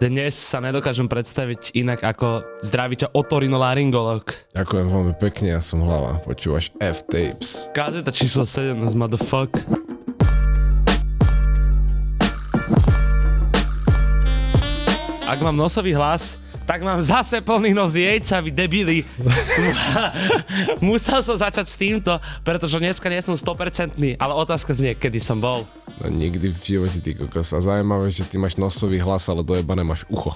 Dnes sa nedokážem predstaviť inak ako zdraví ťa otorinolaryngolog. Ďakujem veľmi pekne, ja som hlava. Počúvaš F-Tapes. Kazeta číslo 17, motherfuck. Ak mám nosový hlas, tak mám zase plný nos jejca, vy debili. Musel som začať s týmto, pretože dneska nie som 100%, ale otázka znie, kedy som bol. No nikdy v živote, ty kokos. A zaujímavé, že ty máš nosový hlas, ale dojebané máš ucho.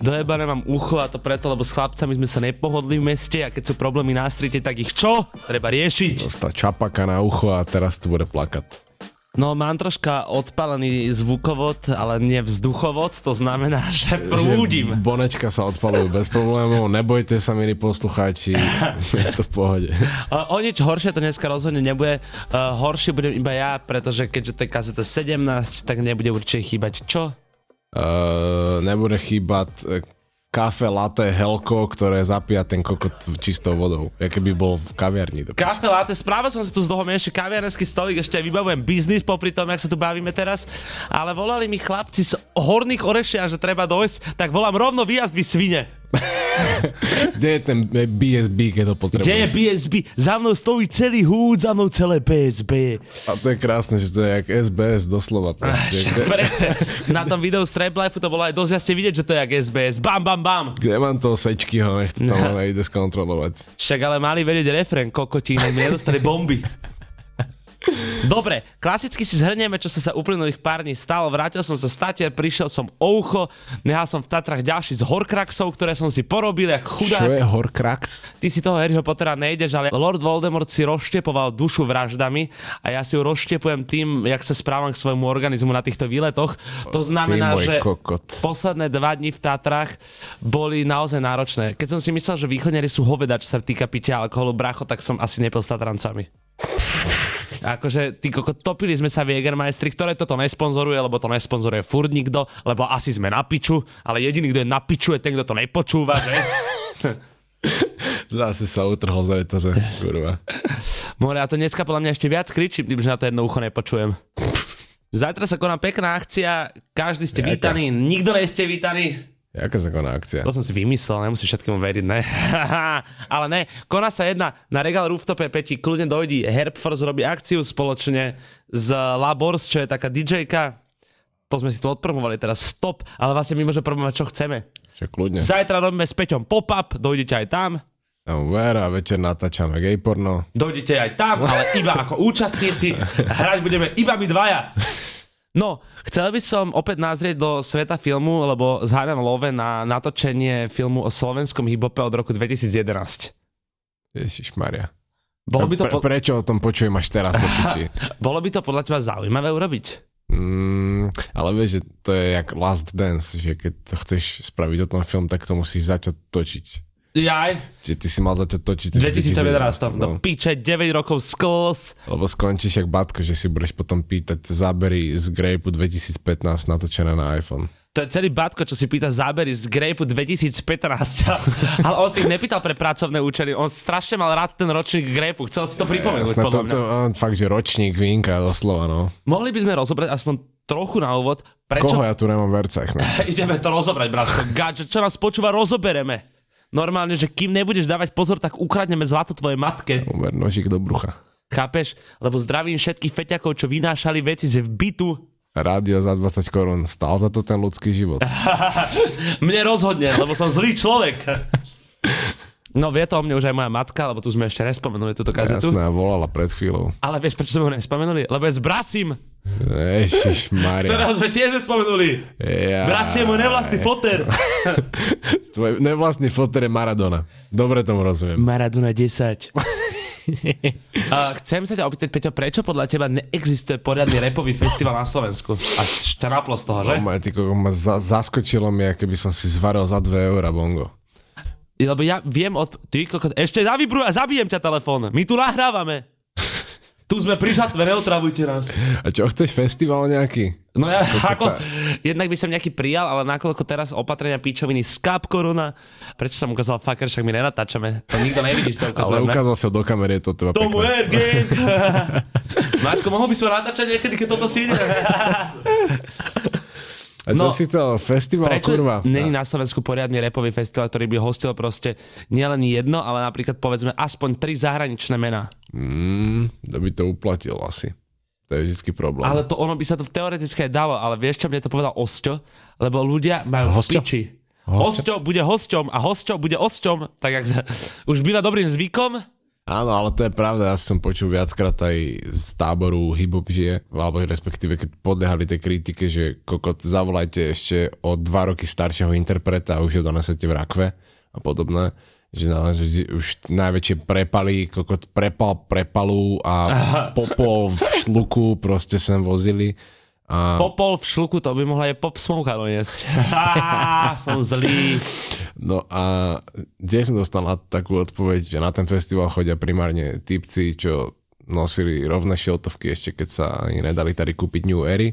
Dojebané mám ucho a to preto, lebo s chlapcami sme sa nepohodli v meste a keď sú problémy na strite, tak ich čo? Treba riešiť. Dostal čapaka na ucho a teraz tu bude plakať. No mám troška odpalený zvukovod, ale nie vzduchovod, to znamená, že prúdim. Že bonečka sa odpalujú bez problémov, nebojte sa, milí poslucháči, je to v pohode. O, nič horšie to dneska rozhodne nebude, horšie budem iba ja, pretože keďže to je kazeta 17, tak nebude určite chýbať čo? Uh, nebude chýbať uh, kafe, latte, helko, ktoré zapíja ten kokot čistou vodou. Ja keby bol v kaviarni. Do Kafe, latte, spravil som si tu z toho ešte kaviarenský stolík, ešte aj vybavujem biznis popri tom, jak sa tu bavíme teraz, ale volali mi chlapci z horných orešia, že treba dojsť, tak volám rovno výjazd vy svine. Kde je ten BSB, keď to potrebuješ? Kde je BSB? Za mnou stojí celý húd, za mnou celé BSB. A to je krásne, že to je jak SBS doslova. Presne. Na tom videu z Life to bolo aj dosť jasne vidieť, že to je jak SBS. Bam, bam, bam. Kde mám toho sečkyho, nech to tam ide skontrolovať. Však ale mali vedieť refren, kokotí, nech mi nedostali bomby. Dobre, klasicky si zhrnieme, čo sa sa uplynulých pár dní stalo. Vrátil som sa z Tatier, prišiel som o ucho, nehal som v Tatrach ďalší z Horcraxov, ktoré som si porobil, jak chudák. Čo je Horcrax? Ty si toho Harryho Pottera nejdeš, ale Lord Voldemort si rozštepoval dušu vraždami a ja si ju rozštepujem tým, jak sa správam k svojmu organizmu na týchto výletoch. To znamená, že kokot. posledné dva dni v Tatrach boli naozaj náročné. Keď som si myslel, že východňari sú hoveda, čo sa týka pitia alkoholu, bracho, tak som asi nepil s Tatrancami. Akože, ty koko, topili sme sa v Jägermeistri, ktoré toto nesponzoruje, lebo to nesponzoruje furt nikto, lebo asi sme na piču, ale jediný, kto je na piču, je ten, kto to nepočúva, že? Zase sa utrhol za etaze, kurva. More, a to dneska podľa mňa ešte viac kričím, tým, že na to jedno ucho nepočujem. Zajtra sa koná pekná akcia, každý ste vítaní, nikto nie ste vítaní. Jaká sa koná akcia? To som si vymyslel, nemusíš všetkému veriť, ne? Ale ne, koná sa jedna na Regal Rooftope Peti, kľudne dojdi. Herbforce robí akciu spoločne s Labors, čo je taká DJ-ka. To sme si tu odpromovali teraz, stop, ale vlastne my môžeme promovať, čo chceme. Však kľudne. Zajtra robíme s Peťom pop-up, dojdete aj tam. Tam ver a večer natáčame gay porno. Dojdete aj tam, ale iba ako účastníci. Hrať budeme iba my dvaja. No, chcel by som opäť nazrieť do sveta filmu, lebo zháňam love na natočenie filmu o slovenskom hip-hope od roku 2011. Ježiš Maria. Bolo by, to Pre, po- prečo o tom počujem až teraz bolo by to podľa teba zaujímavé urobiť? Mm, ale vieš, že to je jak Last Dance, že keď to chceš spraviť o tom film, tak to musíš začať točiť. Jaj, Čiže ty si mal začať točiť v už 2011. no. No piče, 9 rokov skills. Lebo skončíš jak Batko, že si budeš potom pýtať zábery z Grape 2015 natočené na iPhone. To je celý Batko, čo si pýta zábery z Grape 2015. Ale on si ich nepýtal pre pracovné účely. On strašne mal rád ten ročník Grape. Chcel si to pripomenúť, podľa to, mňa. to, on, fakt, že ročník výnka doslova, no. Mohli by sme rozobrať aspoň trochu na úvod, prečo Koho ja tu nemám vercach dneska? Ideme to rozobrať, bratko. Gadget, čo nás počúva, rozobereme. Normálne, že kým nebudeš dávať pozor, tak ukradneme zlato tvojej matke. Uber nožík do brucha. Chápeš? Lebo zdravím všetkých feťakov, čo vynášali veci z bytu. Rádio za 20 korún. Stál za to ten ľudský život. Mne rozhodne, lebo som zlý človek. No vie to o mne už aj moja matka, lebo tu sme ešte nespomenuli túto kazetu. Jasné, volala pred chvíľou. Ale vieš, prečo sme ho nespomenuli? Lebo je s Brasim, Ježiš Maria. ktorého sme tiež nespomenuli. Ja. Brasim je môj nevlastný foter. Tvoj nevlastný foter je Maradona. Dobre tomu rozumiem. Maradona 10. A chcem sa ťa opýtať, Peťo, prečo podľa teba neexistuje poriadny repový festival na Slovensku? A štraplo z toho, že? Oh, ty, koko, ma za, zaskočilo mi, keby som si zvaril za 2 eurá bongo. Lebo ja viem od... Ty, kokot, ešte zavibruj a zabijem ťa telefón. My tu nahrávame. Tu sme pri žatve, neotravujte nás. A čo, chceš festival nejaký? No ja, ako, jednak by som nejaký prijal, ale nakoľko teraz opatrenia píčoviny skáp korona, prečo som ukázal fucker, však my nenatáčame. To nikto nevidíš, to Ale ukazujeme. ukázal sa do kamery, je to teba Tomu pekné. Gang. Máčko, mohol by som natáčať niekedy, keď toto si ide? A čo no, si chcel? Festival, prečo kurva? Není na Slovensku poriadny repový festival, ktorý by hostil proste nielen jedno, ale napríklad povedzme aspoň tri zahraničné mená. Mm, to by to uplatil asi. To je vždy problém. Ale to ono by sa to teoreticky aj dalo, ale vieš, čo mne to povedal Osťo? Lebo ľudia majú Hosťo? v piči. Hosťo bude hosťom a hosťo bude osťom, tak jak už býva dobrým zvykom, Áno, ale to je pravda, ja som počul viackrát aj z táboru Hibop žije, alebo respektíve keď podliehali tej kritike, že kokot, zavolajte ešte o dva roky staršieho interpreta a už ho donesete v rakve a podobné že, na, že už najväčšie prepaly, kokot prepal prepalu a popol v šluku proste sem vozili. A... Popol v šluku, to by mohla aj pop smoka doniesť. som zlý. No a kde som dostal na takú odpoveď, že na ten festival chodia primárne typci, čo nosili rovné šiltovky ešte keď sa ani nedali tady kúpiť New Ery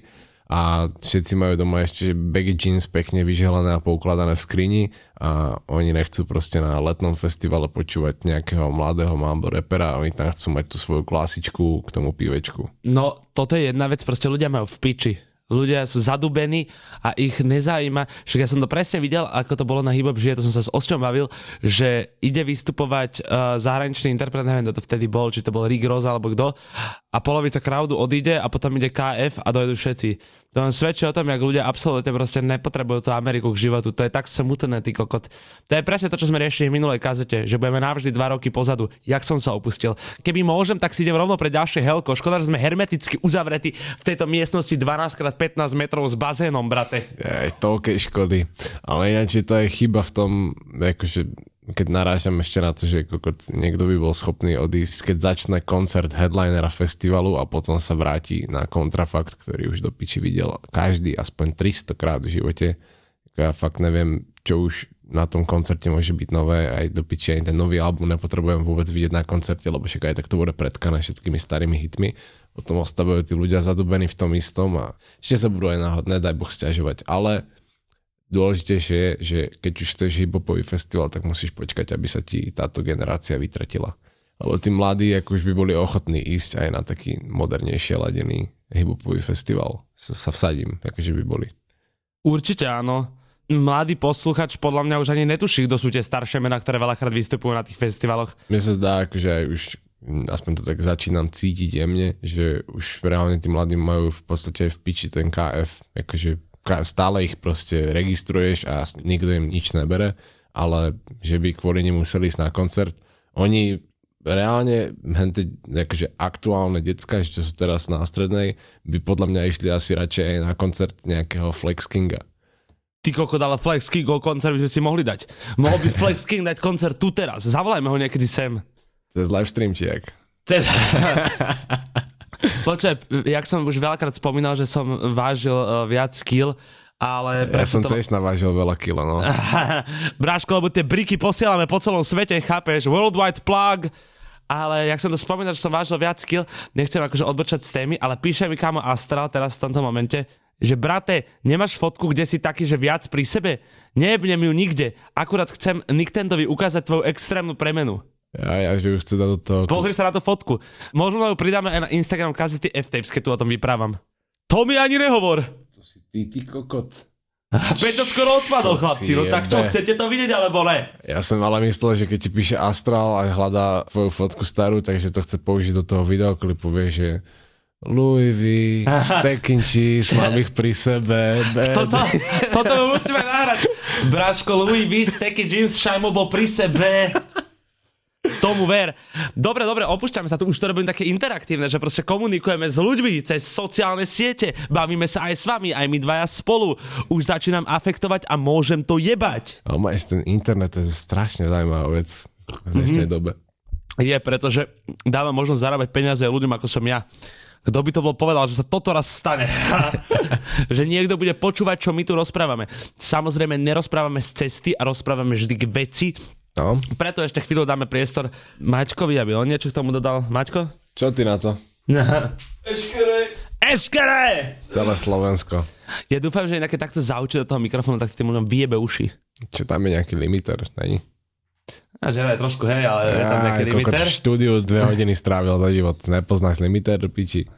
a všetci majú doma ešte baggy jeans pekne vyželené a poukladané v skrini a oni nechcú proste na letnom festivale počúvať nejakého mladého mambo repera a oni tam chcú mať tú svoju klasičku k tomu pívečku. No, toto je jedna vec, proste ľudia majú v piči ľudia sú zadubení a ich nezaujíma. Však ja som to presne videl, ako to bolo na Hip Hop Žije, to som sa s Osťom bavil, že ide vystupovať uh, zahraničný interpret, neviem, kto to vtedy bol, či to bol Rick Ross alebo kto, a polovica crowdu odíde a potom ide KF a dojdú všetci. To len svedčí o tom, jak ľudia absolútne proste nepotrebujú tú Ameriku k životu. To je tak smutné, ty kokot. To je presne to, čo sme riešili v minulej kazete, že budeme navždy dva roky pozadu. Jak som sa opustil. Keby môžem, tak si idem rovno pre ďalšie helko. Škoda, že sme hermeticky uzavretí v tejto miestnosti 12x15 metrov s bazénom, brate. Aj toľké škody. Ale ináč to je chyba v tom, akože keď narážam ešte na to, že niekto by bol schopný odísť, keď začne koncert headlinera festivalu a potom sa vráti na kontrafakt, ktorý už do piči videl každý aspoň 300 krát v živote. Ja fakt neviem, čo už na tom koncerte môže byť nové, aj do piči, aj ten nový album nepotrebujem vôbec vidieť na koncerte, lebo však aj tak to bude predkané všetkými starými hitmi. Potom ostávajú tí ľudia zadobení v tom istom a ešte sa budú aj náhodné, daj Boh stiažovať. Ale dôležitejšie je, že keď už chceš hiphopový festival, tak musíš počkať, aby sa ti táto generácia vytratila. Lebo tí mladí ako už by boli ochotní ísť aj na taký modernejšie ladený hiphopový festival. Sa, sa vsadím, akože by boli. Určite áno. Mladý posluchač podľa mňa už ani netuší, kto sú tie staršie mená, ktoré veľakrát vystupujú na tých festivaloch. Mne sa zdá, akože aj už aspoň to tak začínam cítiť jemne, že už reálne tí mladí majú v podstate v piči ten KF, akože stále ich proste registruješ a nikto im nič nebere, ale že by kvôli nemu museli ísť na koncert. Oni reálne, akože aktuálne decka, ešte sú teraz na strednej, by podľa mňa išli asi radšej aj na koncert nejakého Flex Kinga. Ty koko, ale Flex King koncert by sme si mohli dať. Mohol by Flex King dať koncert tu teraz. Zavolajme ho niekedy sem. Cez livestream, či jak? Cez... Počkaj, jak som už veľakrát spomínal, že som vážil uh, viac kil, ale... Ja som to... tiež navážil veľa kilo, no. Bráško, lebo tie briky posielame po celom svete, chápeš? Worldwide plug, ale jak som to spomínal, že som vážil viac kil, nechcem akože odbrčať z témy, ale píše mi kamo Astral teraz v tomto momente, že brate, nemáš fotku, kde si taký, že viac pri sebe? Nejebnem ju nikde, akurát chcem Nintendovi ukázať tvoju extrémnu premenu. Ja, ja, že ju chce dať do toho. Pozri sa na tú fotku. Možno ju pridáme aj na Instagram kazety F-Tapes, keď tu o tom vyprávam. To mi ani nehovor. To si ty, ty kokot. Veď to skoro odpadol, chlapci. No tak čo, chcete to vidieť, alebo ne? Ja som ale myslel, že keď ti píše Astral a hľadá tvoju fotku starú, takže to chce použiť do toho videoklipu, vie, že Louis V, steak and cheese, mám ich pri sebe. Toto, toto musíme nahrať. Bráško, Louis V, steak and cheese, Šajmo bol pri sebe. Tomu ver. Dobre, dobre, opúšťame sa tu, už to robím také interaktívne, že proste komunikujeme s ľuďmi cez sociálne siete, bavíme sa aj s vami, aj my dvaja spolu. Už začínam afektovať a môžem to jebať. Ale máš ten internet, to je strašne zaujímavá vec v dnešnej mm-hmm. dobe. Je, pretože dáva možnosť zarábať peniaze ľuďom ako som ja. Kto by to bol povedal, že sa toto raz stane? že niekto bude počúvať, čo my tu rozprávame. Samozrejme, nerozprávame z cesty a rozprávame vždy k veci, No. Preto ešte chvíľu dáme priestor Maťkovi, aby on niečo k tomu dodal. Maťko? Čo ty na to? Eškere! Eškere! Celé Slovensko. Ja dúfam, že keď takto zaučí do toho mikrofónu, tak ti možno vyjebe uši. Čo tam je nejaký limiter, není? A že aj trošku, hej, ale ja, je tam nejaký limiter. v štúdiu dve hodiny strávil za život. Nepoznáš limiter, piči.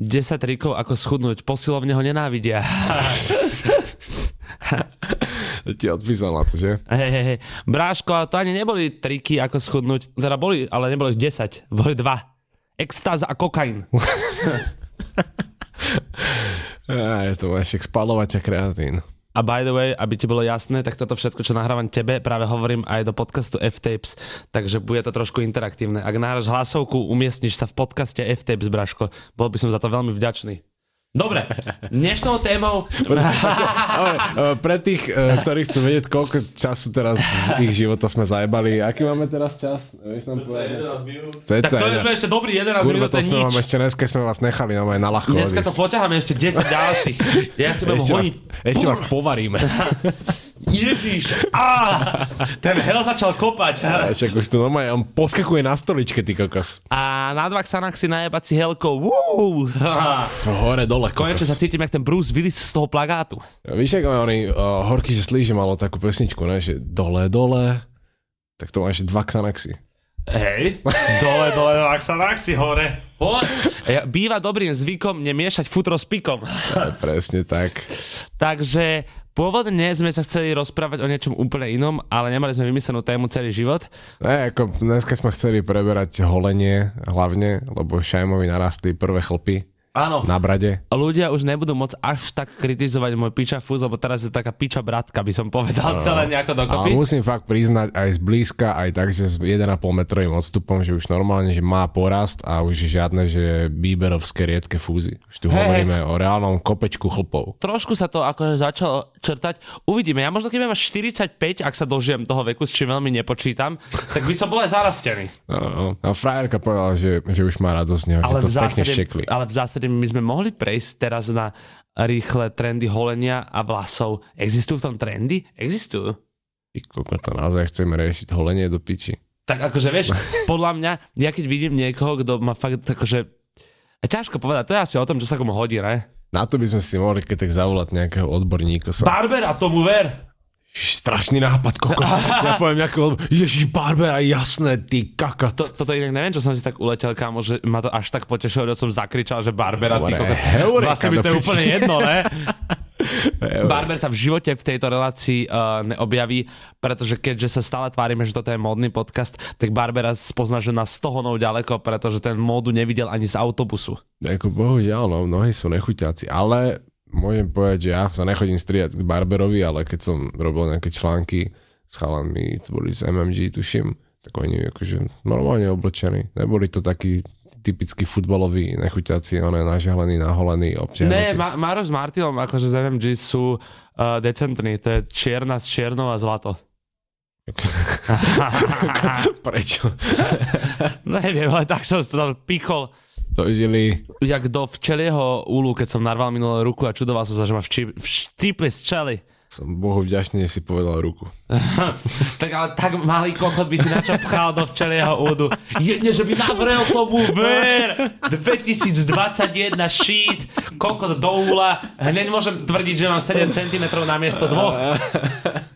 10 trikov, ako schudnúť. Posilovne ho nenávidia. Ti odpísal na to, že? Hej, hej, hej. Bráško, to ani neboli triky, ako schudnúť. Teda boli, ale neboli ich 10. Boli dva. Extáza a kokain. Je to ešte spalovať a kreatín. A by the way, aby ti bolo jasné, tak toto všetko, čo nahrávam tebe, práve hovorím aj do podcastu F-Tapes, takže bude to trošku interaktívne. Ak nahráš hlasovku, umiestniš sa v podcaste F-Tapes, Braško. Bol by som za to veľmi vďačný. Dobre, dnešnou témou... Ale, e, pre tých, e, ktorí chcú vedieť, koľko času teraz z ich života sme zajebali, aký máme teraz čas? Vieš nám povedať? Tak to Cca, sme ešte dobrý 11 Kurva, minút, to to je sme nič. vám ešte dneska sme vás nechali no, na ľahko Dneska to poťaháme ešte 10 ďalších. Ja si budem Ešte vás, honiť. ešte vás povaríme. Ježiš, á, ten hel začal kopať. Však už tu normálne, on poskakuje na stoličke, ty kokos. A na dvách sanách si najebať si helkou. Hore, dole, Konečne sa cítim, jak ten Bruce Willis z toho plagátu. Víš, ako oni, uh, Horky, že slíže malo takú pesničku, ne, že dole, dole, tak to má ešte dva Xanaxy. Hej, dole, dole, ak sa si hore. Hore. Ja, býva dobrým zvykom nemiešať futro s pikom. A presne tak. Takže pôvodne sme sa chceli rozprávať o niečom úplne inom, ale nemali sme vymyslenú tému celý život. Ne, ako dneska sme chceli preberať holenie hlavne, lebo Šajmovi narastli prvé chlpy Áno. na brade. Ľudia už nebudú môcť až tak kritizovať môj piča fúz, lebo teraz je taká piča bratka, by som povedal, celé nejako dokopy. Ale musím fakt priznať aj z blízka, aj tak, že s 1,5 metrovým odstupom, že už normálne, že má porast a už žiadne, že bíberovské riedke fúzy. Už tu Hej, hovoríme o reálnom kopečku chlpov. trošku sa to akože začalo črtať. Uvidíme, ja možno keď mať 45, ak sa dožijem toho veku, s čím veľmi nepočítam, tak by som bol aj zarastený. No, no. A frajerka povedala, že, že už má radosť z neho, Ale že to v, pekne zásade, štekli. ale v zásade my sme mohli prejsť teraz na rýchle trendy holenia a vlasov. Existujú v tom trendy? Existujú. Ty koko, to naozaj chceme riešiť holenie do piči. Tak akože vieš, podľa mňa, ja keď vidím niekoho, kto má fakt akože... A ťažko povedať, to je asi o tom, čo sa komu hodí, ne? Na to by sme si mohli keď tak zavolať nejakého odborníka. Sa... Barber a tomu ver! Strašný nápad, koko. Ja poviem nejakého, ježiš, Barbera, jasné, ty kaka. To, toto inak neviem, čo som si tak uletel, kámo, že ma to až tak potešilo, že som zakričal, že Barbera, ty Dobre, kokot. heureka Vlastne by to je úplne jedno, ne? Barber sa v živote v tejto relácii uh, neobjaví, pretože keďže sa stále tvárime, že toto je módny podcast, tak Barbera spozná, že nás z toho ďaleko, pretože ten módu nevidel ani z autobusu. Ako bohužiaľ, no, mnohí sú nechuťáci, ale môžem povedať, že ja sa nechodím striať k Barberovi, ale keď som robil nejaké články s chalanmi, co boli z MMG, tuším, tak oni akože normálne oblečení. Neboli to takí typickí futbaloví nechuťáci, one nažahlení, naholení, Ne, obťahnutí. Ma- Maro s Martinom akože z MMG sú uh, decentní, to je čierna s čiernou a zlato. Prečo? Neviem, ale tak som to tam pichol. To žili... jak do včelieho úlu, keď som narval minulé ruku a čudoval som sa, že ma vči- vštipli z čely. Som Bohu vďačný, že si povedal ruku. tak ale tak malý kokot by si na čo pchal do včelieho údu. Jedne, že by navrel tomu ver. 2021 shit, kokot do úla. Hneď môžem tvrdiť, že mám 7 cm na miesto dvoch.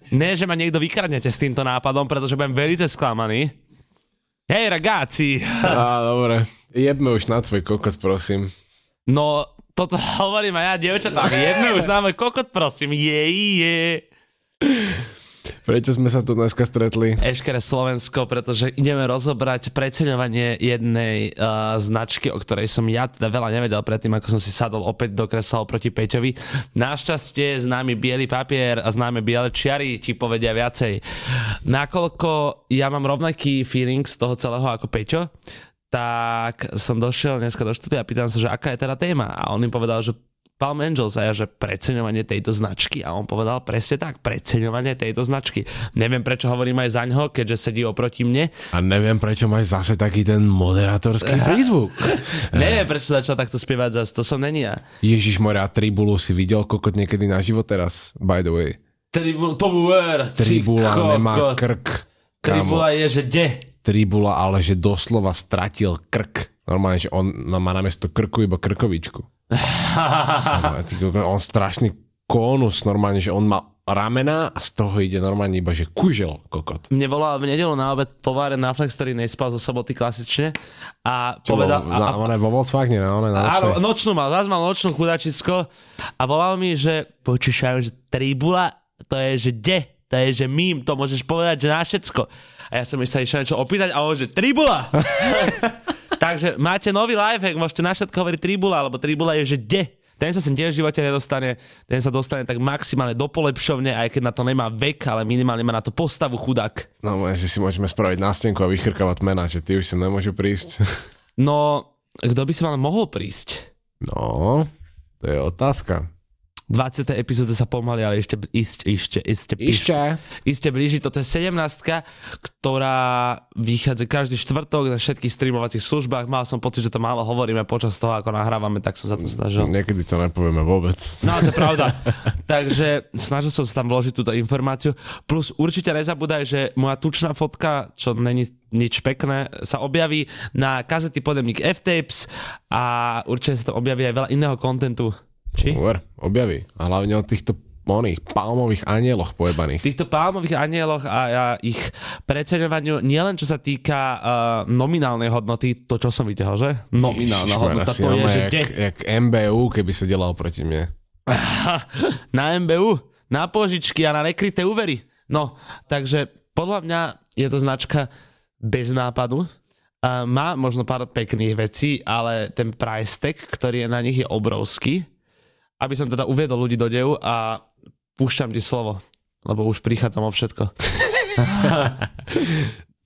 Ne, že ma niekto vykradnete s týmto nápadom, pretože budem veľmi sklamaný. Hej, ragazzi. Á, dobre. Jebme už na tvoj kokot, prosím. No, toto hovorím aj ja, dievčatá. Jedme už na môj kokot, prosím. Je, je. Prečo sme sa tu dneska stretli? Eškere Slovensko, pretože ideme rozobrať preceňovanie jednej uh, značky, o ktorej som ja teda veľa nevedel predtým, ako som si sadol opäť do kresla oproti Peťovi. Našťastie známy biely papier a známe biele čiary ti povedia viacej. Nakoľko ja mám rovnaký feeling z toho celého ako Peťo, tak som došiel dneska do štúdia a pýtam sa, že aká je teda téma. A on mi povedal, že Palm Angels a ja, že preceňovanie tejto značky a on povedal presne tak, preceňovanie tejto značky. Neviem, prečo hovorím aj za ňo, keďže sedí oproti mne. A neviem, prečo máš zase taký ten moderátorský prízvuk. Neviem, prečo začal takto spievať zase, to som není ja. Ježiš moria, Tribulu si videl kokot niekedy na život teraz, by the way. Tribula, tomu ver, ty Tribula nemá krk. Tribula je, že de. Tribula, ale že doslova stratil krk. Normálne, že on no, má namiesto krku iba krkovičku. On strašný konus, normálne, že on má ramena a z toho ide normálne iba, že kužel kokot. Mne volal v nedelu na obed továre na Flex, ktorý nespal zo soboty klasične a Čo povedal... bol, na, a, one vo Volkswagene, na one na Áno, nočnú mal, zás mal nočnú chudačisko a volal mi, že počíšajú, že tribula, to je, že de, to je, že mím, to môžeš povedať, že na všetko. A ja som sa išiel niečo opýtať a on, že tribula. Takže máte nový lifehack, môžete na všetko hovoriť tribula, alebo tribula je, že de. Ten sa sem tiež v živote nedostane, ten sa dostane tak maximálne do polepšovne, aj keď na to nemá vek, ale minimálne má na to postavu chudák. No, že si môžeme spraviť nástenku a vychrkávať mena, že ty už sem nemôžu prísť. No, kto by sa vám mohol prísť? No, to je otázka. 20. epizóde sa pomaly, ale ešte, ešte, ešte, ešte, Ešte? iste blíži. Toto je 17, ktorá vychádza každý štvrtok na všetkých streamovacích službách. Mal som pocit, že to málo hovoríme počas toho, ako nahrávame, tak som sa to snažil. Niekedy to nepovieme vôbec. No, to je pravda. Takže snažil som sa tam vložiť túto informáciu. Plus určite nezabúdaj, že moja tučná fotka, čo není nič pekné, sa objaví na kazety podemník F-Tapes a určite sa tam objaví aj veľa iného kontentu. Či? Uver, objaví. A hlavne o týchto oných palmových anieloch pojebaných. týchto palmových anieloch a, a ich preceňovaniu, nielen čo sa týka uh, nominálnej hodnoty, to čo som videl, že? Nominálna Ježišmarja, hodnota, si to je, že jak, de. jak MBU, keby sa delal proti mne. na MBU, na požičky a na nekryté úvery. No, takže podľa mňa je to značka bez nápadu. Uh, má možno pár pekných vecí, ale ten price tag, ktorý je na nich, je obrovský. Aby som teda uviedol ľudí do deju a púšťam ti slovo, lebo už prichádzam o všetko.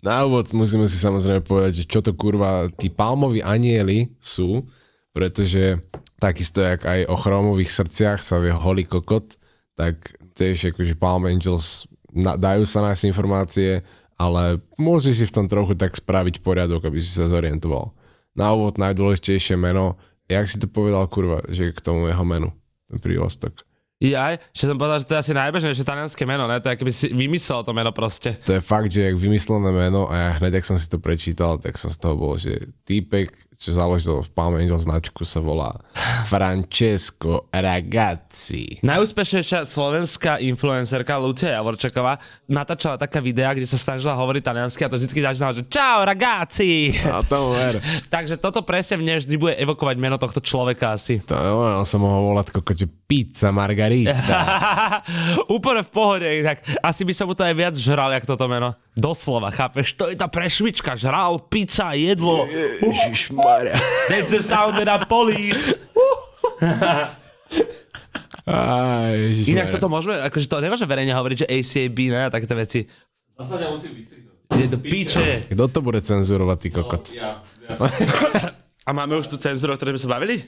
Na úvod musíme si samozrejme povedať, že čo to kurva tí palmoví anieli sú, pretože takisto jak aj o chromových srdciach sa vie holý kokot, tak tiež akože Palm Angels na, dajú sa nájsť informácie, ale môžeš si v tom trochu tak spraviť poriadok, aby si sa zorientoval. Na úvod najdôležitejšie meno, jak si to povedal kurva, že k tomu jeho menu, ten prívlastok. Jaj, že som povedal, že to je asi najbežnejšie talianské meno, ne? To je, keby si vymyslel to meno proste. To je fakt, že jak vymyslené meno a ja hneď, ak som si to prečítal, tak som z toho bol, že týpek, čo založil v Palm Angel značku, sa volá Francesco Ragazzi. Najúspešnejšia slovenská influencerka Lucia Javorčaková natáčala taká videa, kde sa snažila hovoriť taliansky a to vždy začínala, že čau ragazzi! A to ver. Takže toto presne v mne vždy bude evokovať meno tohto človeka asi. To on sa mohol volať koko, že pizza margarita. Úplne v pohode, inak asi by som mu to aj viac žral, jak toto meno. Doslova, chápeš? To je tá prešvička, žral, pizza, jedlo. Ježišmarja. That's the sound of the police. Ježišmarja. Inak toto môžeme, akože to nemôže verejne hovoriť, že ACAB, ne, a takéto veci. Zase musím vystrihnúť. Je to piče. Kto to bude cenzurovať, ty kokot? Ja, ja A máme už tú cenzúru, o ktorej sme sa bavili?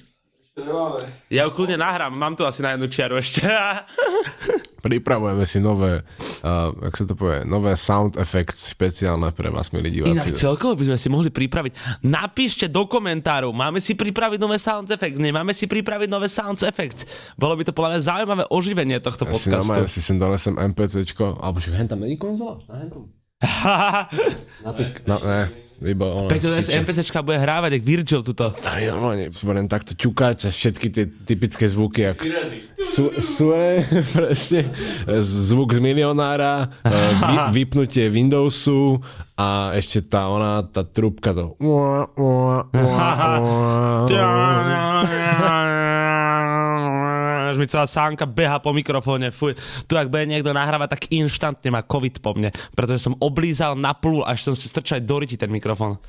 Nemáme. Ja ju kľudne nahrám, mám tu asi na jednu čiaru ešte. Pripravujeme si nové, uh, jak sa to povie, nové sound effects špeciálne pre vás, milí Inak diváci. celkovo by sme si mohli pripraviť. Napíšte do komentárov, máme si pripraviť nové sound effects, nemáme si pripraviť nové sound effects. Bolo by to podľa mňa zaujímavé oživenie tohto Ja si podcastu. normálne si sem donesem MPCčko, alebo že hen tam není konzola? Na tam. No, ne, iba ona. Peťo dnes NPCčka bude hrávať, jak Virgil tuto. Tady normálne budem takto ťukať a všetky tie typické zvuky, jak. Su, sue, presne, zvuk z milionára, eh, vy, vypnutie Windowsu a ešte tá ona, tá trúbka to. Až mi celá sánka beha po mikrofóne. Fuj. Tu ak bude niekto nahrávať, tak inštantne má covid po mne. Pretože som oblízal na plúl, až som si strčal do ryti ten mikrofón.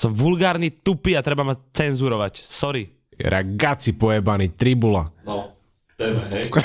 Som vulgárny, tupý a treba ma cenzurovať. Sorry. Ragazzi pojebaný, tribula. No, téme, hej.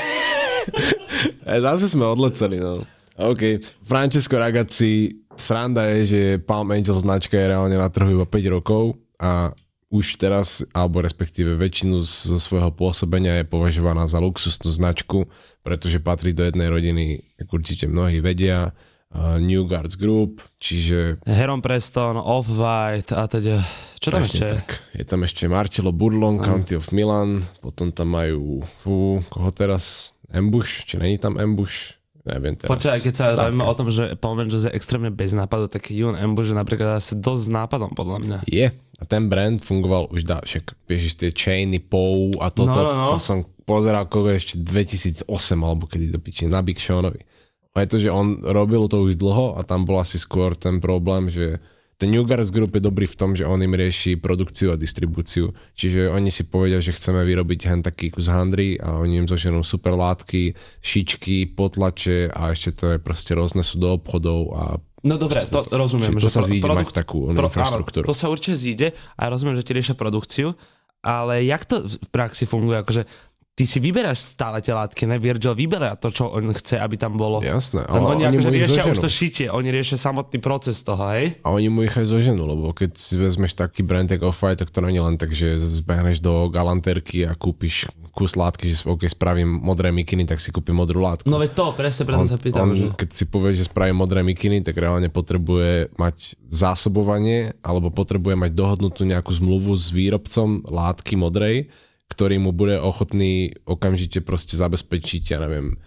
E, zase sme odleceli, no. OK. Francesco Ragazzi, sranda je, že Palm Angel značka je reálne na trhu iba 5 rokov a už teraz, alebo respektíve väčšinu zo svojho pôsobenia je považovaná za luxusnú značku, pretože patrí do jednej rodiny, ako určite mnohí vedia, uh, New Guards Group, čiže Heron Preston, Off-White a teda... Čo tam ešte? tak. Je tam ešte Marcello Burlon, County of Milan, potom tam majú, fú, koho teraz? Ambush? Či není tam Ambush? Neviem teraz. Počkaj, keď sa bavíme o tom, že Paul Rangers je extrémne bez nápadu, tak Yun Ambush je napríklad asi dosť s nápadom, podľa mňa. Je. A ten brand fungoval už dá, však vieš, tie chainy, POU a toto, No, no, no. to som pozeral koho ešte 2008 alebo kedy do piči, na Big Seanovi. A je to, že on robil to už dlho a tam bol asi skôr ten problém, že ten Newgars Group je dobrý v tom, že on im rieši produkciu a distribúciu. Čiže oni si povedia, že chceme vyrobiť hen taký kus handry a oni im zoženú super látky, šičky, potlače a ešte to je proste roznesú do obchodov a No dobre, to rozumiem. Čiže to že sa pro- zíde produkt- mať takú onú infraštruktúru. Áno, to sa určite zíde a rozumiem, že ti riešia produkciu, ale jak to v praxi funguje? Akože ty si vyberáš stále tie látky, ne? Virgil vyberá to, čo on chce, aby tam bolo. Jasné, ale oni, oni akože riešia už zoženú. to šitie, oni riešia samotný proces toho, hej? A oni mu ich aj zoženú, lebo keď si vezmeš taký brand ako Off-White, tak to je len tak, že zbehneš do galanterky a kúpiš kus látky, že OK, spravím modré mikiny, tak si kúpim modrú látku. No veď to, presne preto sa pýtam. on, že... keď si povie, že spraví modré mikiny, tak reálne potrebuje mať zásobovanie alebo potrebuje mať dohodnutú nejakú zmluvu s výrobcom látky modrej, ktorý mu bude ochotný okamžite proste zabezpečiť, ja neviem,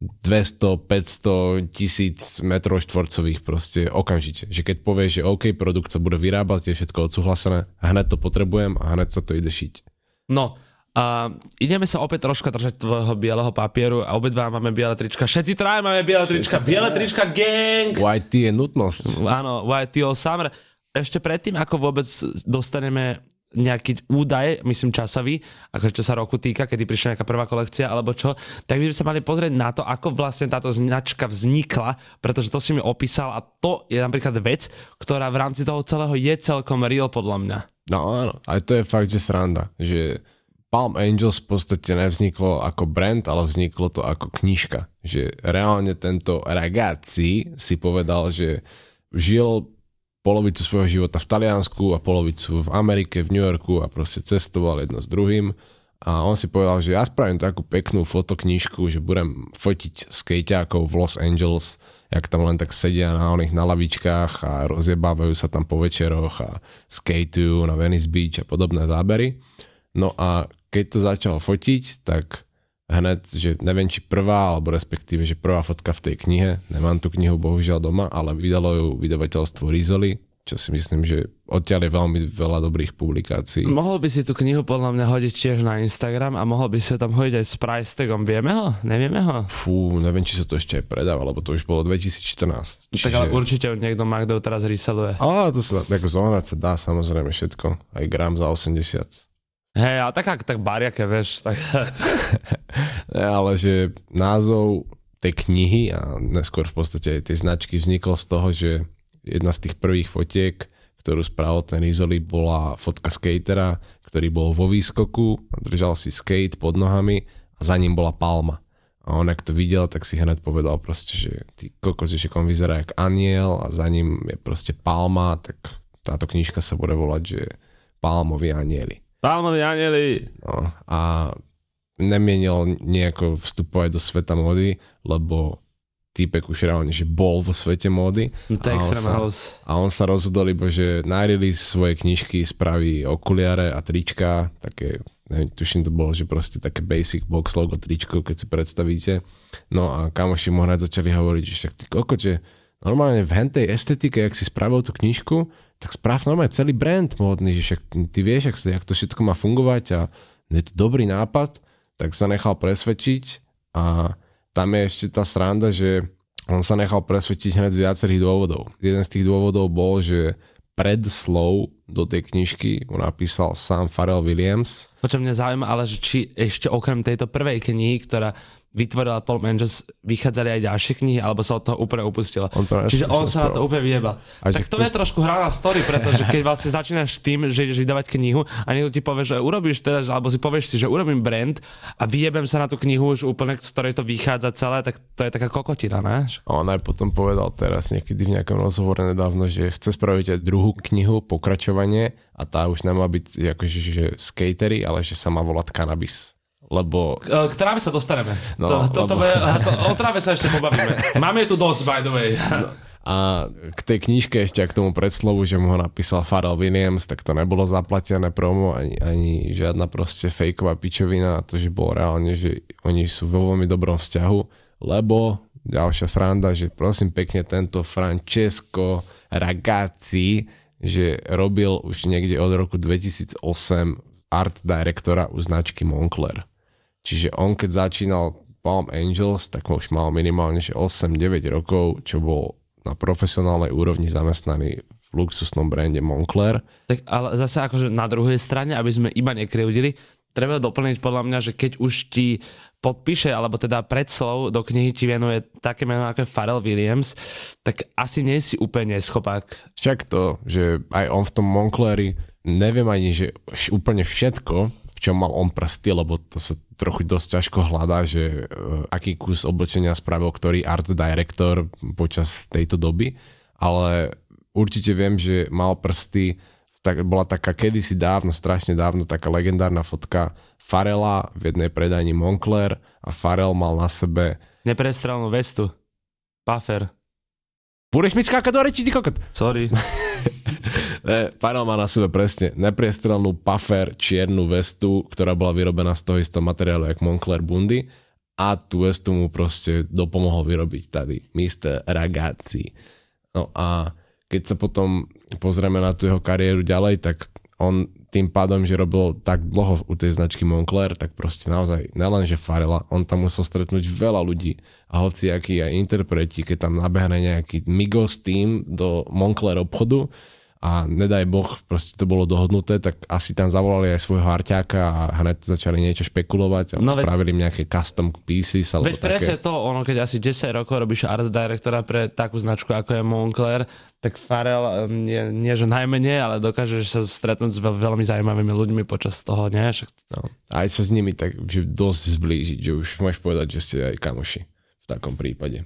200, 500, tisíc metrov štvorcových proste okamžite. Že keď povie, že OK, produkt sa bude vyrábať, je všetko odsúhlasené, hneď to potrebujem a hneď sa to ide šiť. No, a ideme sa opäť troška držať tvojho bieleho papieru a obidva máme biele trička. Všetci traja máme biele trička. Biele trička gang! YT je nutnosť. Áno, YTO Summer. Ešte predtým, ako vôbec dostaneme nejaký údaj, myslím časový, akože čo sa roku týka, kedy prišla nejaká prvá kolekcia alebo čo, tak by sme sa mali pozrieť na to, ako vlastne táto značka vznikla, pretože to si mi opísal a to je napríklad vec, ktorá v rámci toho celého je celkom real podľa mňa. No áno, aj to je fakt, že sranda, že Palm Angels v podstate nevzniklo ako brand, ale vzniklo to ako knižka. Že reálne tento ragazzi si povedal, že žil polovicu svojho života v Taliansku a polovicu v Amerike, v New Yorku a proste cestoval jedno s druhým. A on si povedal, že ja spravím takú peknú fotoknižku, že budem fotiť skejťákov v Los Angeles, jak tam len tak sedia na oných na lavičkách a rozjebávajú sa tam po večeroch a skateujú na Venice Beach a podobné zábery. No a keď to začal fotiť, tak hned, že neviem či prvá, alebo respektíve, že prvá fotka v tej knihe, nemám tú knihu bohužiaľ doma, ale vydalo ju vydavateľstvo Rizoli, čo si myslím, že odtiaľ je veľmi veľa dobrých publikácií. Mohol by si tú knihu podľa mňa hodiť tiež na Instagram a mohol by si ho tam hodiť aj s price tagom. Vieme ho? Nevieme ho? Fú, neviem, či sa to ešte aj predáva, lebo to už bolo 2014. Tak ale určite niekto má, kto teraz reseluje. Á, to sa, ako zohnať sa dá samozrejme všetko. Aj gram za 80. Hej, ale tak, tak bariake, vieš, tak... Ale že názov tej knihy a neskôr v podstate aj tej značky vznikol z toho, že jedna z tých prvých fotiek, ktorú spravil ten Rizoli, bola fotka skatera, ktorý bol vo výskoku, držal si skate pod nohami a za ním bola palma. A on, ak to videl, tak si hneď povedal proste, že ty kokos, že on vyzerá jak aniel a za ním je proste palma, tak táto knižka sa bude volať, že Palmovi anieli. Palmovi anieli. No, a nemienil nejako vstupovať do sveta módy, lebo týpek už reálne, že bol vo svete módy. No to je A on extreme sa- house. A on sa rozhodol iba, že na release svojej knižky spraví okuliare a trička, také, neviem, tuším to bolo, že proste také basic box logo tričko, keď si predstavíte. No a kamoši mu hneď začali hovoriť, že však ty koko, že normálne v hentej estetike, jak si spravil tú knižku, tak správ normálne celý brand módny, že ty vieš, jak, jak to všetko má fungovať a je to dobrý nápad, tak sa nechal presvedčiť a tam je ešte tá sranda, že on sa nechal presvedčiť hneď z viacerých dôvodov. Jeden z tých dôvodov bol, že predslov do tej knižky mu napísal sám Pharrell Williams. Počo mňa zaujíma, ale že či ešte okrem tejto prvej knihy, ktorá vytvorila Paul Manges, vychádzali aj ďalšie knihy, alebo sa od toho úplne upustilo. On to Čiže on sa na to úplne vyjebal. A Tak to chceš- je trošku hraná story, pretože keď vlastne začínaš tým, že ideš vydávať knihu a niekto ti povie, že urobíš teraz, alebo si povieš si, že urobím brand a vyjebem sa na tú knihu už úplne, z ktorej to vychádza celé, tak to je taká kokotina, ne? A on aj potom povedal teraz niekedy v nejakom rozhovore nedávno, že chce spraviť aj druhú knihu, pokračovanie a tá už nemá byť akože že skatery, ale že sa má volať Cannabis. Lebo K tráve sa dostaneme. No, to, to, lebo- to, o tráve sa ešte pobavíme. Máme tu dosť, by the way. A k tej knižke ešte k tomu predslovu, že mu ho napísal Pharrell Williams, tak to nebolo zaplatené promo, ani, ani žiadna proste fejková pičovina, to, že bolo reálne, že oni sú vo veľmi dobrom vzťahu, lebo ďalšia sranda, že prosím pekne tento Francesco Ragazzi, že robil už niekde od roku 2008 art directora u značky Moncler. Čiže on keď začínal Palm Angels, tak už mal minimálne 8-9 rokov, čo bol na profesionálnej úrovni zamestnaný v luxusnom brande Moncler. Tak ale zase akože na druhej strane, aby sme iba nekryvdili, treba doplniť podľa mňa, že keď už ti podpíše, alebo teda predslov do knihy ti venuje také meno ako Pharrell Williams, tak asi nie si úplne schopák. Však to, že aj on v tom Moncleri, neviem ani, že úplne všetko, v čom mal on prsty, lebo to sa trochu dosť ťažko hľadá, že uh, aký kus oblečenia spravil ktorý art director počas tejto doby, ale určite viem, že mal prsty, tak, bola taká kedysi dávno, strašne dávno, taká legendárna fotka Farela v jednej predajni Moncler a Farel mal na sebe Neprestrelnú vestu. Puffer. Budeš mi skákať do reči, ty kokot. Sorry. Ne, Farel má na sebe presne nepriestrelnú puffer čiernu vestu, ktorá bola vyrobená z toho istého materiálu, jak Moncler Bundy a tú vestu mu proste dopomohol vyrobiť tady Mr. Ragazzi. No a keď sa potom pozrieme na tú jeho kariéru ďalej, tak on tým pádom, že robil tak dlho u tej značky Moncler, tak proste naozaj, nelen že Farela, on tam musel stretnúť veľa ľudí a hoci akí aj interpreti, keď tam nabehne nejaký Migos tým do Moncler obchodu, a nedaj boh, proste to bolo dohodnuté, tak asi tam zavolali aj svojho arťáka a hneď začali niečo špekulovať a No spravili im nejaké custom pieces alebo Veď presne také. to, ono, keď asi 10 rokov robíš art directora pre takú značku ako je Moncler, tak Farel je, nie že najmenej, ale dokážeš sa stretnúť s veľ- veľmi zaujímavými ľuďmi počas toho, nie? Však No. Aj sa s nimi tak že dosť zblížiť, že už môžeš povedať, že ste aj kamoši v takom prípade.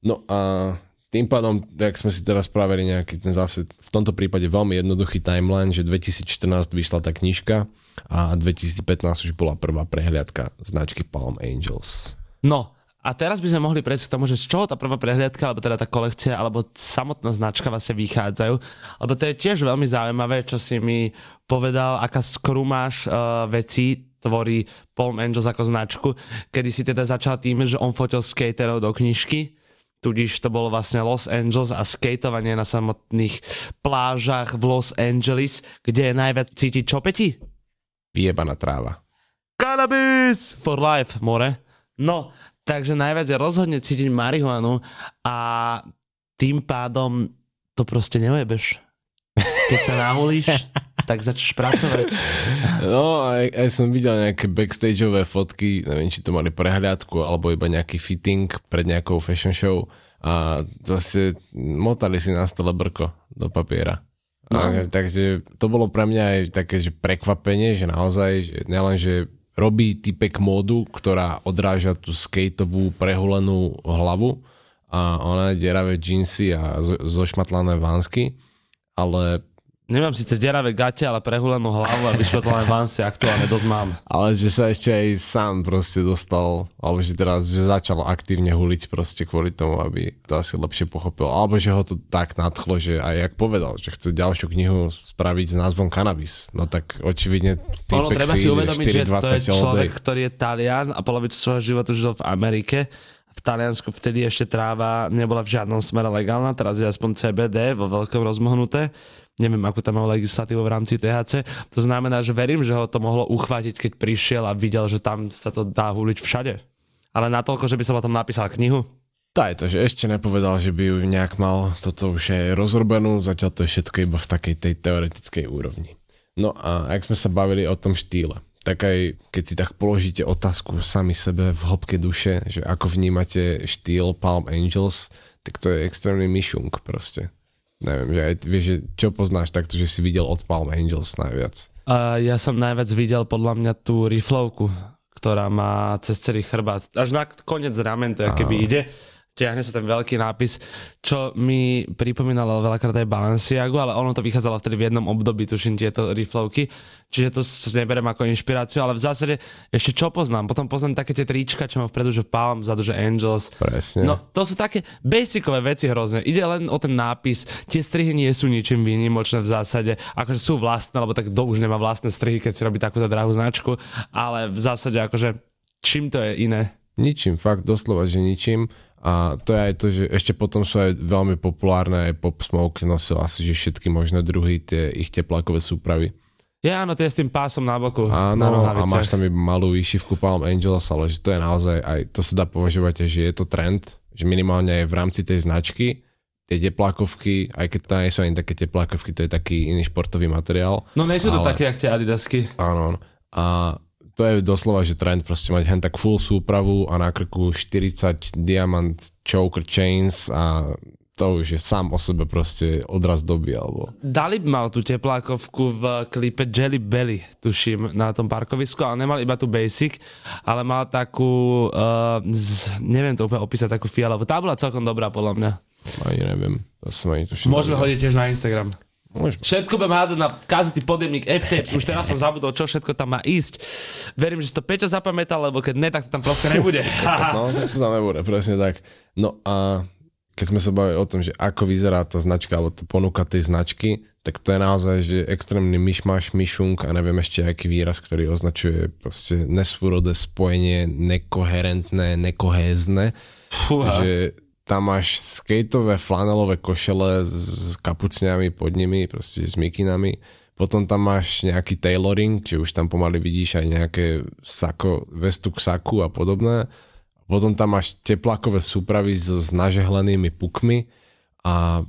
No a tým pádom, jak sme si teraz spravili nejaký ten zase, v tomto prípade veľmi jednoduchý timeline, že 2014 vyšla tá knižka a 2015 už bola prvá prehliadka značky Palm Angels. No, a teraz by sme mohli prejsť k tomu, že z čoho tá prvá prehliadka, alebo teda tá kolekcia, alebo samotná značka vlastne vychádzajú. Lebo to je tiež veľmi zaujímavé, čo si mi povedal, aká skrumáš uh, veci tvorí Palm Angels ako značku, kedy si teda začal tým, že on fotil skaterov do knižky, tudíž to bolo vlastne Los Angeles a skatovanie na samotných plážach v Los Angeles, kde je najviac cítiť čo peti? Vyjebaná tráva. Cannabis for life, more. No, takže najviac je rozhodne cítiť marihuanu a tým pádom to proste neujebeš. Keď sa nahulíš, tak začneš pracovať. No, aj, aj som videl nejaké backstageové fotky, neviem, či to mali prehľadku, alebo iba nejaký fitting pred nejakou fashion show a proste motali si na stole brko do papiera. No. A, takže to bolo pre mňa aj také že prekvapenie, že naozaj, že nielen, že robí typek módu, ktorá odráža tú skateovú prehulenú hlavu a ona deravé džínsy a zo- zošmatlané vánsky, ale Nemám síce deravé gate, ale prehulenú hlavu a vyšvetlené vansy aktuálne dosť mám. Ale že sa ešte aj sám proste dostal, alebo že teraz, že začal aktívne huliť proste kvôli tomu, aby to asi lepšie pochopil. Alebo že ho to tak nadchlo, že aj jak povedal, že chce ďalšiu knihu spraviť s názvom Cannabis. No tak očividne Ono treba si uvedomiť, že to je 4,20 all človek, ktorý je Talian a polovicu svojho života žil v Amerike. V Taliansku vtedy ešte tráva nebola v žiadnom smere legálna, teraz je aspoň CBD vo veľkom rozmohnuté. Neviem, ako tam majú legislatívu v rámci THC. To znamená, že verím, že ho to mohlo uchvátiť, keď prišiel a videl, že tam sa to dá huliť všade. Ale natoľko, že by som o tom napísal knihu. Tá je to, že ešte nepovedal, že by ju nejak mal toto už je rozrobenú, zatiaľ to je všetko iba v takej tej teoretickej úrovni. No a ak sme sa bavili o tom štýle, tak aj keď si tak položíte otázku sami sebe v hĺbke duše, že ako vnímate štýl Palm Angels, tak to je extrémny myšunk proste. Neviem, že aj, vieš, že čo poznáš takto, že si videl od Palm Angels najviac. A ja som najviac videl podľa mňa tú riflovku, ktorá má cez celý chrbát. Až na koniec ramen to keby ide. Čiahne sa ten veľký nápis, čo mi pripomínalo veľakrát aj Balenciagu, ale ono to vychádzalo vtedy v jednom období, tuším tieto riflovky. Čiže to neberiem ako inšpiráciu, ale v zásade ešte čo poznám? Potom poznám také tie trička, čo má vpredu, že Palm, vzadu, že Angels. Presne. No, to sú také basicové veci hrozne. Ide len o ten nápis. Tie strihy nie sú ničím výnimočné v zásade. Akože sú vlastné, lebo tak kto už nemá vlastné strihy, keď si robí takúto drahú značku. Ale v zásade akože čím to je iné? Ničím, fakt doslova, že ničím. A to je aj to, že ešte potom sú aj veľmi populárne aj Pop Smoke nosil asi, že všetky možné druhy tie ich teplákové súpravy. Ja áno, to je s tým pásom na boku. na Áno, a nohaviciach. máš tam iba malú výšivku Palm Angels, ale že to je naozaj, aj to sa dá považovať, že je to trend, že minimálne aj v rámci tej značky, tie teplákovky, aj keď to nie sú ani také teplákovky, to je taký iný športový materiál. No nie sú to ale- také, jak tie adidasky. Áno, áno. A to je doslova, že trend proste mať hen tak full súpravu a na krku 40 diamant choker chains a to už je sám o sebe proste odraz doby, alebo... Dalib mal tú teplákovku v klipe Jelly Belly, tuším, na tom parkovisku, ale nemal iba tú basic, ale mal takú, uh, z, neviem to úplne opísať, takú fialovú. Tá bola celkom dobrá, podľa mňa. Ani neviem, to som ani tuším. Môžeme hodiť tiež na Instagram. Môžeme. Všetko budem hádzať na kazety podjemník f už teraz som zabudol, čo všetko tam má ísť. Verím, že si to Peťo zapamätal, lebo keď ne, tak to tam proste nebude. No, tak to tam nebude, presne tak. No a keď sme sa bavili o tom, že ako vyzerá tá značka, alebo tá ponuka tej značky, tak to je naozaj, že extrémny myšmaš, myšunk a neviem ešte aký výraz, ktorý označuje proste nesúrodé spojenie, nekoherentné, nekohézne, Fúha. že tam máš skateové flanelové košele s kapucňami pod nimi, proste s mikinami. Potom tam máš nejaký tailoring, či už tam pomaly vidíš aj nejaké sako, vestu k saku a podobné. Potom tam máš teplákové súpravy so s nažehlenými pukmi a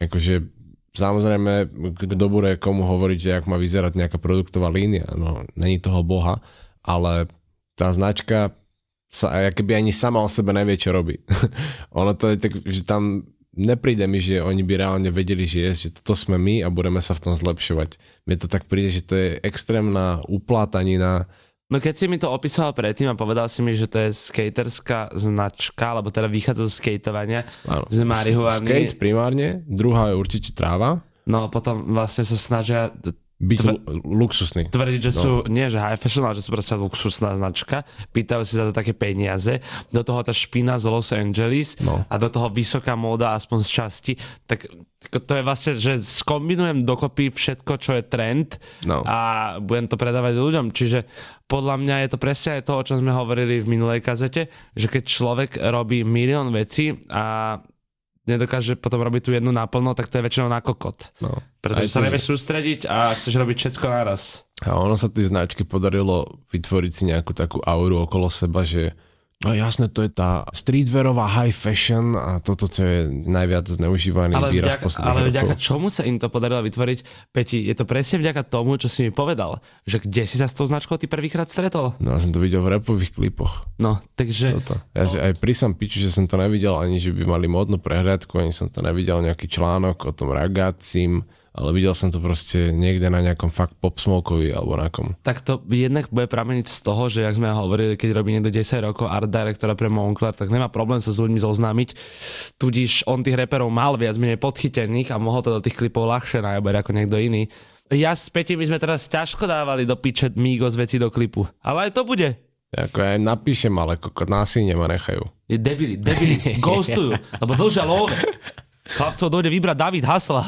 akože samozrejme, kto bude komu hovoriť, že ak má vyzerať nejaká produktová línia, no není toho boha, ale tá značka sa keby ani sama o sebe nevie, čo robí. ono to je tak, že tam nepríde mi, že oni by reálne vedeli, že je, že toto sme my a budeme sa v tom zlepšovať. Mne to tak príde, že to je extrémna uplátanina. No keď si mi to opísal predtým a povedal si mi, že to je skaterská značka, alebo teda vychádza zo skateovania Áno. z marihuany. Skate primárne, druhá je určite tráva, No potom vlastne sa snažia byť Tv- lu- luxusný. tvrdiť, že No. sú, nie že high fashion, ale že sú proste luxusná značka. Pýtajú si za to také peniaze. Do toho tá špina z Los Angeles No. a do toho vysoká móda aspoň z časti. Tak tak to je vlastne, že skombinujem dokopy všetko, čo je trend No. a budem to predávať ľuďom. Čiže podľa mňa je to presne aj to, o čom sme hovorili v minulej kazete, že keď človek robí milión vecí a nedokáže potom robiť tú jednu naplno, tak to je väčšinou na kokot. No. Pretože sa nevieš sústrediť a chceš robiť všetko naraz. A ono sa tej značky podarilo vytvoriť si nejakú takú auru okolo seba, že no jasné, to je tá streetwearová high fashion a toto, čo je najviac zneužívaný Ale výraz vďaka, posledných ale rokov. vďaka čomu sa im to podarilo vytvoriť? Peti, je to presne vďaka tomu, čo si mi povedal. Že kde si sa s tou značkou ty prvýkrát stretol? No ja som to videl v repových klipoch. No, takže... Toto. Ja, že aj pri Sam Piču, že som to nevidel ani, že by mali módnu prehliadku, ani som to nevidel nejaký článok o tom ragácim, ale videl som to proste niekde na nejakom fakt pop smokovi alebo na kom. Tak to jednak bude prameniť z toho, že jak sme hovorili, keď robí niekto 10 rokov art directora pre Moncler, tak nemá problém sa s ľuďmi zoznámiť. Tudíž on tých reperov mal viac menej podchytených a mohol to do tých klipov ľahšie najaberť ako niekto iný. Ja s Petím my sme teraz ťažko dávali do piče Migos veci do klipu. Ale aj to bude. Ako ja aj napíšem, ale kokot násilne ma nechajú. Je debili, debili, ghostujú, lebo dlžia love. Chlapcov dojde vybrať David Hasla.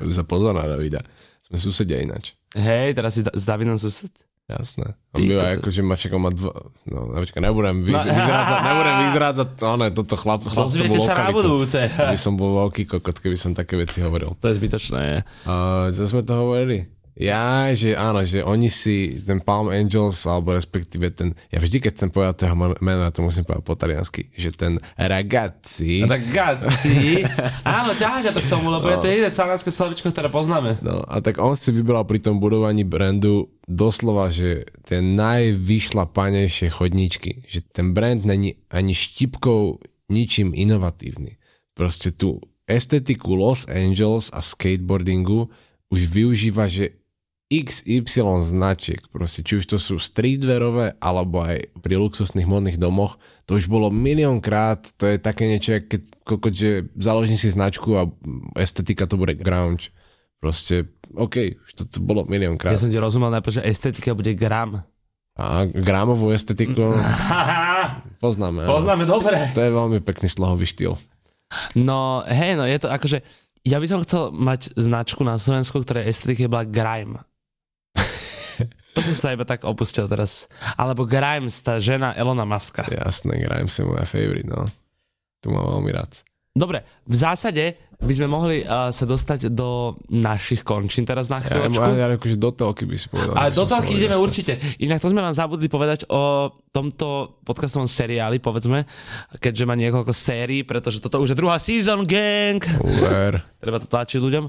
Za pozor na Davida. Sme susedia ináč. Hej, teraz si da- s Davidom sused? Jasné. Ty On býva kokos. ako, že má však má dva... No, počkaj, nebudem, vyz, No. vyzrádzať, nebudem vyzrádzať, no ne, toto chlap, chlapcovú Dozviete sa na budúce. By som bol veľký kokot, keby som také veci hovoril. To je zbytočné. Uh, čo sme to hovorili? Ja, že áno, že oni si, ten Palm Angels, alebo respektíve ten, ja vždy, keď chcem povedať toho mena, ja to musím povedať po taliansky, že ten Ragazzi, Ragazzi. Áno, ťažia to k tomu, lebo je to jediné talianské slovičko, ktoré poznáme. No a tak on si vybral pri tom budovaní brandu doslova, že tie najvyšlapanejšie chodníčky. Že ten brand není ani štipkou ničím inovatívny. Proste tú estetiku Los Angeles a skateboardingu už využíva, že XY značiek, proste, či už to sú streetwearové, alebo aj pri luxusných modných domoch, to už bolo miliónkrát, to je také niečo, keď kokot, že založím si značku a estetika to bude grunge. Proste, OK, už to, to bolo miliónkrát. Ja som ti rozumel najprv, že estetika bude gram. A grámovú estetiku poznáme. Poznáme dobre. To je veľmi pekný slohový štýl. No, hej, no je to akože, ja by som chcel mať značku na Slovensku, ktorej estetika bola grime. To som sa iba tak opustil teraz. Alebo Grimes, tá žena Elona Muska. Jasné, Grimes je moja favorite, no. Tu mám veľmi rád. Dobre, v zásade by sme mohli uh, sa dostať do našich končín teraz na Ja, chvíľočku. ja, ja akože do telky by si povedal. Že do mohol ideme dostať. určite. Inak to sme vám zabudli povedať o tomto podcastovom seriáli, povedzme, keďže má niekoľko sérií, pretože toto už je druhá season, gang. Uver. Treba to tlačiť ľuďom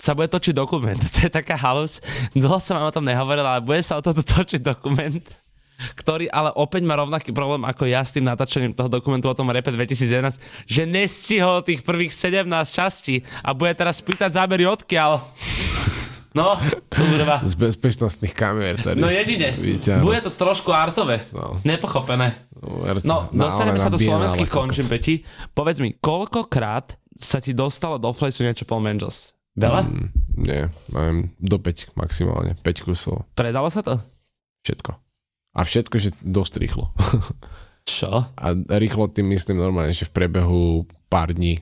sa bude točiť dokument. To je taká halus. Dlho som vám o tom nehovoril, ale bude sa o toto točiť dokument, ktorý ale opäť má rovnaký problém ako ja s tým natáčaním toho dokumentu o tom repe 2011, že nestihol tých prvých 17 častí a bude teraz pýtať zábery odkiaľ. No, kurva. Z bezpečnostných kamier tady. No jedine. Vyťahnuť. Bude to trošku artové. No. Nepochopené. No, na- dostaneme sa do slovenských končín, Peti. Povedz mi, koľkokrát sa ti dostalo do Flejsu niečo Paul Mangels? Veľa? Mm, nie, neviem, do 5 maximálne. 5 kusov. Predalo sa to? Všetko. A všetko, že dosť rýchlo. Čo? A rýchlo tým myslím normálne, že v priebehu pár dní.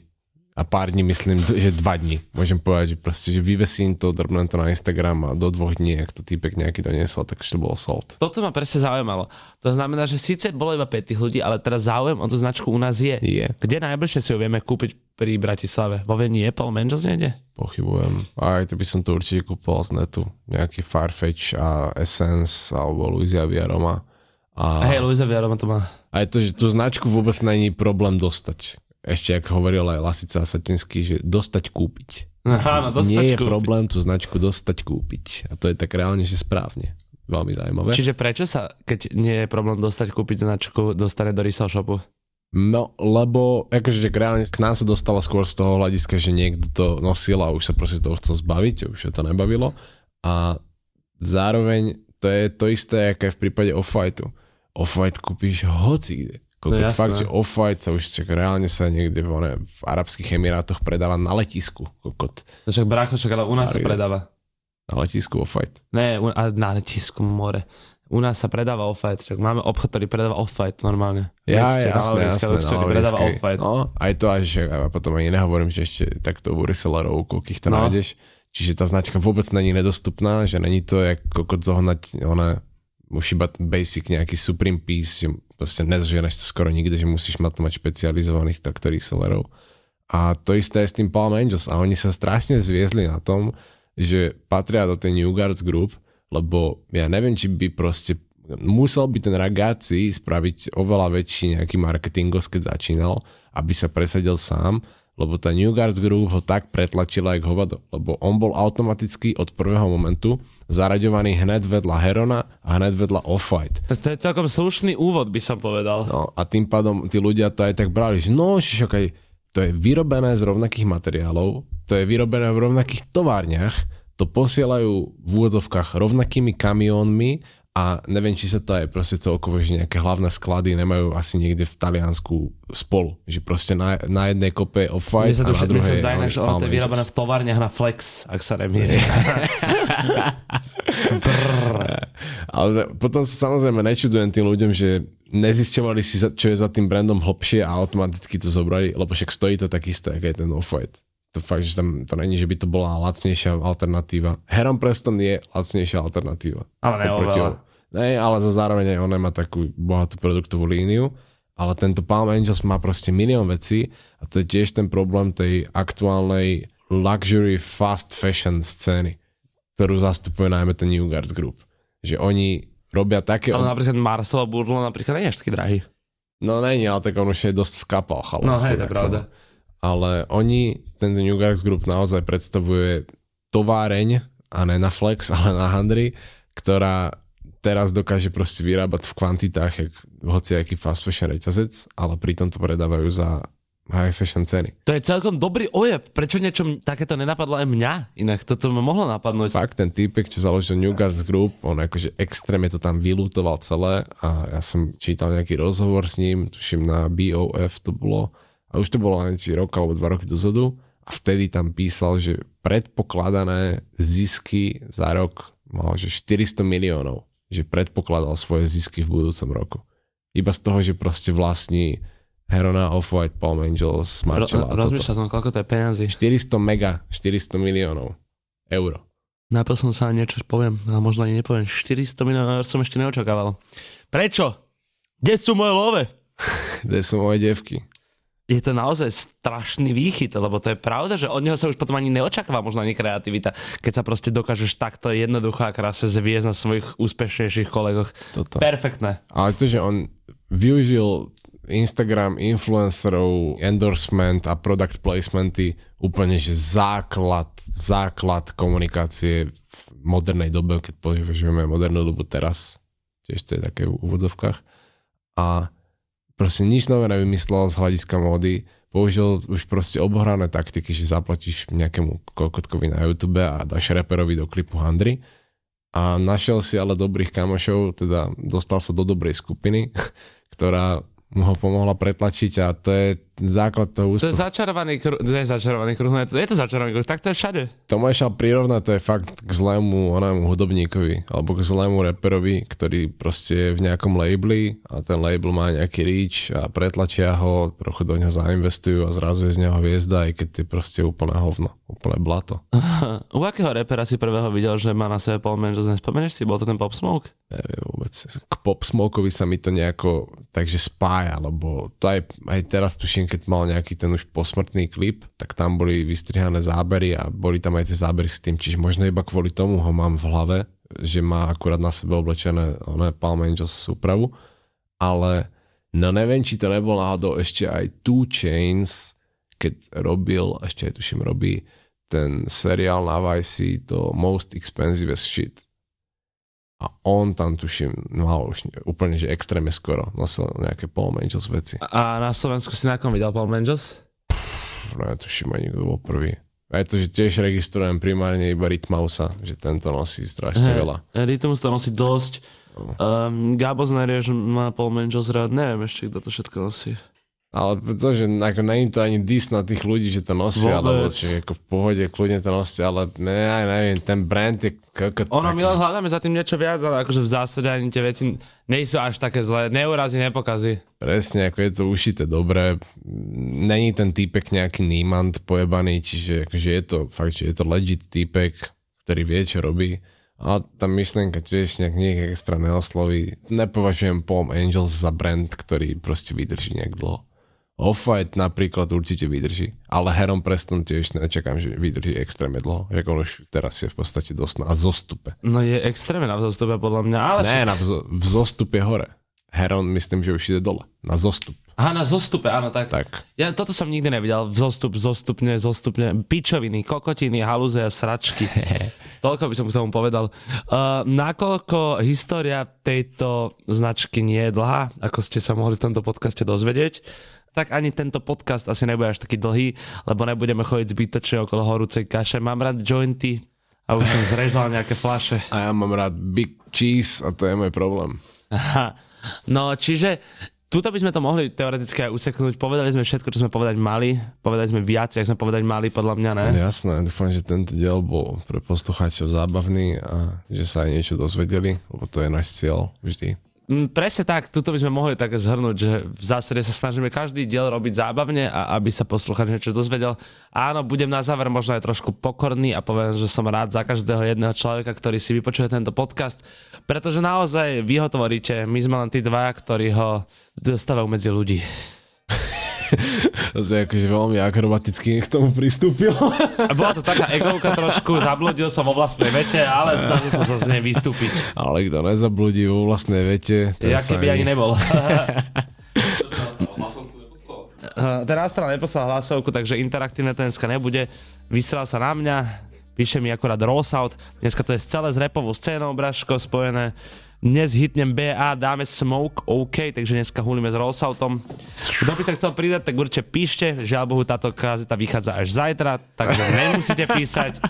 A pár dní myslím, že dva dní. Môžem povedať, že proste, že vyvesím to, drbnem to na Instagram a do dvoch dní, ak to týpek nejaký doniesol, tak to bolo sold. Toto ma presne zaujímalo. To znamená, že síce bolo iba 5 tých ľudí, ale teraz záujem o tú značku u nás je. Je, Kde najbližšie si ju vieme kúpiť pri Bratislave? Vo Viedni je Paul niekde? pochybujem. Aj to by som to určite kúpol z netu. Nejaký Farfetch a Essence alebo Luizia Viaroma. A hej, Luisa Viaroma to má. aj to, že tú značku vôbec není problém dostať. Ešte, ak hovoril aj Lasica Satinský, že dostať kúpiť. Áno, dostať Nie je kúpiť. problém tú značku dostať kúpiť. A to je tak reálne, že správne. Veľmi zaujímavé. Čiže prečo sa, keď nie je problém dostať kúpiť značku, dostane do resale shopu? No, lebo akože že reálne k nám sa dostala skôr z toho hľadiska, že niekto to nosil a už sa proste toho chcel zbaviť, už sa to nebavilo. A zároveň to je to isté, aké v prípade Off-Whiteu. Off-White kúpiš hoci kde. Kokot, No jasné. fakt, že Off-White sa už čak, reálne sa niekde v, one, v Arabských Emirátoch predáva na letisku. Kokot. No Však brácho, však ale u nás sa Maria. predáva. Na letisku Off-White. Ne, u- na letisku more. U nás sa predáva off-white, však máme obchod, ktorý predáva off-white normálne. Ja, Meste, jasné, jasné. Luxury na predáva Lauriskej. off-white. No, aj to až, že a potom ani nehovorím, že ešte takto u resellerov, koľkých to No. nájdeš. Čiže tá značka vôbec není nedostupná, že není to jak kokot zohnať, ona už iba basic nejaký Supreme piece, že proste nezaženeš to skoro nikde, že musíš mať to mať špecializovaných takto resellerov. A to isté je s tým Palm Angels a oni sa strašne zviezli na tom, že patria do tej New Guards Group, lebo ja neviem, či by proste musel by ten Ragazzi spraviť oveľa väčší nejaký marketingos, keď začínal, aby sa presadil sám, lebo tá New Guards Group ho tak pretlačila jak hovado, lebo on bol automaticky od prvého momentu zaraďovaný hneď vedľa Herona a hneď vedľa Off-White. To, to je celkom slušný úvod, by som povedal. No a tým pádom tí ľudia to aj tak brali, že no, však aj to je vyrobené z rovnakých materiálov, to je vyrobené v rovnakých továrniach, to posielajú v úvodzovkách rovnakými kamiónmi a neviem, či sa to aj proste celkovo, že nejaké hlavné sklady nemajú asi niekde v Taliansku spolu. Že proste na, na jednej kope je Mne off-white sa, a na mne druhej sa zdá inak, že ono to je vyrobené v továrniach na Flex, ak sa remíri. Ale potom sa samozrejme nečudujem tým ľuďom, že nezisťovali si, čo je za tým brandom hlbšie a automaticky to zobrali, lebo však stojí to tak isté, ako je ten Off-White. To fakt, že tam to není, že by to bola lacnejšia alternatíva. Heron Preston je lacnejšia alternatíva. Ale ne oveľa. Ne, ale za zároveň aj ona má takú bohatú produktovú líniu, ale tento Palm Angels má proste milión vecí a to je tiež ten problém tej aktuálnej luxury fast fashion scény, ktorú zastupuje najmä ten New Guards Group. Že oni robia také... Ale napríklad Marcelo Burlo napríklad nie je až taký drahý. No není, ale tak on už je dosť skapal chalán. No hej, to je pravda. no. Ale oni, tento New Guards Group naozaj predstavuje továreň, a ne na Flex, ale na Handry, ktorá teraz dokáže proste vyrábať v kvantitách, jak hociaký fast fashion reťazec, ale pritom to predávajú za high fashion ceny. To je celkom dobrý ojeb. Prečo niečo takéto nenapadlo aj mňa? Inak toto ma mohlo napadnúť. Fakt, ten týpek, čo založil New Guards Group, on akože extrémne to tam vylútoval celé a ja som čítal nejaký rozhovor s ním, tuším na BOF to bolo, a už to bolo len či rok alebo dva roky dozadu a vtedy tam písal, že predpokladané zisky za rok mal, že 400 miliónov, že predpokladal svoje zisky v budúcom roku. Iba z toho, že proste vlastní Herona, Off-White, Palm Angels, Ro- Marcella a toto. rozmýšľal som, koľko to je peniazy. 400 mega, 400 miliónov euro. Najprv som sa niečo poviem, ale možno ani nepoviem. 400 miliónov eur som ešte neočakával. Prečo? Kde sú moje love? Kde sú moje devky? Je to naozaj strašný výchyt, lebo to je pravda, že od neho sa už potom ani neočakáva možno ani kreativita, keď sa proste dokážeš takto jednoducho a krásne zviezť na svojich úspešnejších kolegoch. Toto. Perfektné. Ale to, že on využil Instagram influencerov, endorsement a product placementy úplne, že základ, základ komunikácie v modernej dobe, keď považujeme modernú dobu teraz, tiež to je také v úvodzovkách. A proste nič nové nevymyslel z hľadiska módy, použil už proste obohrané taktiky, že zaplatíš nejakému kokotkovi na YouTube a dáš reperovi do klipu Handry. A našiel si ale dobrých kamošov, teda dostal sa do dobrej skupiny, ktorá mu ho pomohla pretlačiť a to je základ toho To je úspechu. začarovaný kruh, to je začarovaný kruh, no je to, je to začarovaný kruh, tak to je všade. To ma šal prirovnať, to je fakt k zlému onému hudobníkovi, alebo k zlému reperovi, ktorý proste je v nejakom labeli a ten label má nejaký reach a pretlačia ho, trochu do neho zainvestujú a zrazu je z neho hviezda, aj keď je proste úplné hovno, úplné blato. U akého repera si prvého videl, že má na sebe Paul Manges, nespomenieš si? Bol to ten Pop Smoke? Neviem vôbec. K Pop Smokeovi sa mi to nejako takže spája, lebo to aj, aj teraz tuším, keď mal nejaký ten už posmrtný klip, tak tam boli vystrihané zábery a boli tam aj tie zábery s tým, čiže možno iba kvôli tomu ho mám v hlave, že má akurát na sebe oblečené oné Palm Angels súpravu, ale no neviem, či to nebol náhodou ešte aj Two Chains, keď robil, ešte aj tuším robí ten seriál na Vice to Most Expensive Shit a on tam tuším, mal už ne- úplne, že extrémne skoro nosil nejaké Paul Angels veci. A na Slovensku si na kom videl Paul Manges? No ja tuším ani kto bol prvý. Aj to, že tiež registrujem primárne iba Rytmausa, že tento nosí strašne veľa. Rytmus to nosí dosť. Um, Gabo Znarieš má Paul Manges rád, neviem ešte, kto to všetko nosí. Ale to, že ako není to ani dis na tých ľudí, že to nosia, Vôbec. alebo že ako v pohode kľudne to nosia, ale ne, ja neviem, ten brand je kokot Ono, my len hľadáme za tým niečo viac, ale akože v zásade ani tie veci nie sú až také zlé. Neurazí, nepokazí. Presne, ako je to ušité dobre. Není ten týpek nejaký nímant pojebaný, čiže akože je to fakt, že je to legit týpek, ktorý vie, čo robí. A tá myšlienka tiež nejak nie extra neosloví. Nepovažujem Palm Angels za brand, ktorý proste vydrží nejak dlho. Off-White napríklad určite vydrží, ale Heron Preston tiež nečakám, že vydrží extrémne dlho. Jak on už teraz je v podstate dosť na zostupe. No je extrémne na vzostupe podľa mňa, ale... Ne, na vzo- v zostupe hore. Heron myslím, že už ide dole. Na zostup. Aha, na zostupe, áno, tak. Tak. Ja toto som nikdy nevidel. Vzostup, zostupne, zostupne. Pičoviny, kokotiny, halúze a sračky. Toľko by som k tomu povedal. Uh, nakoľko história tejto značky nie je dlhá, ako ste sa mohli v tomto podcaste dozvedieť, tak ani tento podcast asi nebude až taký dlhý, lebo nebudeme chodiť zbytočne okolo horúcej kaše. Mám rád jointy a už som zrežal nejaké flaše. A ja mám rád big cheese a to je môj problém. Aha. No, čiže tuto by sme to mohli teoreticky aj useknúť. Povedali sme všetko, čo sme povedať mali. Povedali sme viac, ako sme povedať mali, podľa mňa, ne? Jasné, dúfam, že tento diel bol pre poslucháčov zábavný a že sa aj niečo dozvedeli, lebo to je náš cieľ vždy. Mm, Presne tak, tuto by sme mohli tak zhrnúť, že v zásade sa snažíme každý diel robiť zábavne a aby sa posluchač niečo dozvedel. Áno, budem na záver možno aj trošku pokorný a poviem, že som rád za každého jedného človeka, ktorý si vypočuje tento podcast, pretože naozaj vy ho tvoríte, my sme len tí dvaja, ktorí ho dostávajú medzi ľudí. To akože veľmi akrobaticky k tomu pristúpil. A bola to taká egovka trošku, zabludil som vo vlastnej vete, ale snažil som sa z nej vystúpiť. Ale kto nezabludí vo vlastnej vete, ten Ja keby ani nebol. Ten Astral neposlal hlasovku, takže interaktívne to dneska nebude. Vysral sa na mňa, píše mi akorát Rollout. Dneska to je celé s repovou scénou, Braško, spojené. Dnes hitnem BA, dáme Smoke, OK, takže dneska hulíme s Rollsoutom. Kto by sa chcel pridať, tak určite píšte. Žiaľ Bohu, táto kazeta vychádza až zajtra, takže nemusíte písať.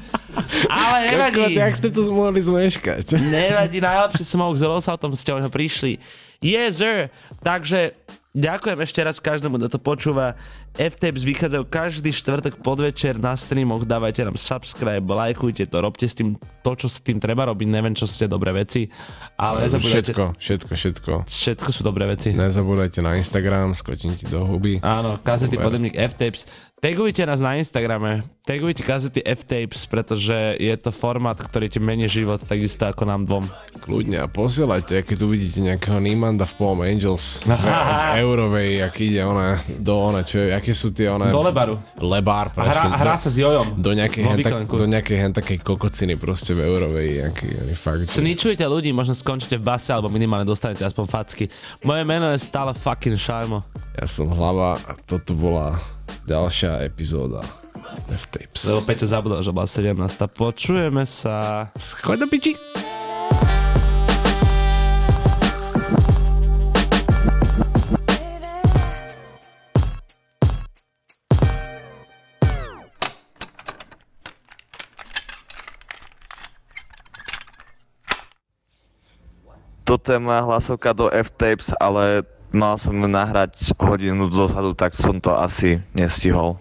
Ale Kokot, nevadí. jak ste to mohli zmeškať? Nevadí, najlepší smoke s Rollsoutom ste o neho prišli. Yes, sir. Takže ďakujem ešte raz každému, kto to počúva. F-Tapes vychádzajú každý štvrtok podvečer na streamoch, dávajte nám subscribe, lajkujte to, robte s tým to, čo s tým treba robiť, neviem, čo sú tie dobré veci, ale nezabúdajte, Všetko, všetko, všetko. všetko sú dobré veci. Nezabúdajte na Instagram, skočím ti do huby. Áno, Super. podemník F-Tapes. Tagujte nás na Instagrame, tagujte kazety F-Tapes, pretože je to formát, ktorý ti mení život, takisto ako nám dvom. Kľudne a posielajte, keď tu vidíte nejakého Niemanda v Palm Angels v, Eurovej, ak ide ona do ona, čo je, aké sú tie one... Do Lebaru. Lebár, A hrá, presne. hrá do, sa s Jojom. do nejakej, hentak, výklenku. do nejakej hentakej kokociny proste v eurovej, nejaký fakt. Sničujte ľudí, možno skončíte v base, alebo minimálne dostanete aspoň facky. Moje meno je stále fucking Šajmo. Ja som hlava a toto bola ďalšia epizóda F-Tapes. Lebo Peťo zabudol, že bola 17. Počujeme sa. Choď do piči. Toto je moja hlasovka do F-Tapes, ale mal som nahrať hodinu dozadu, tak som to asi nestihol.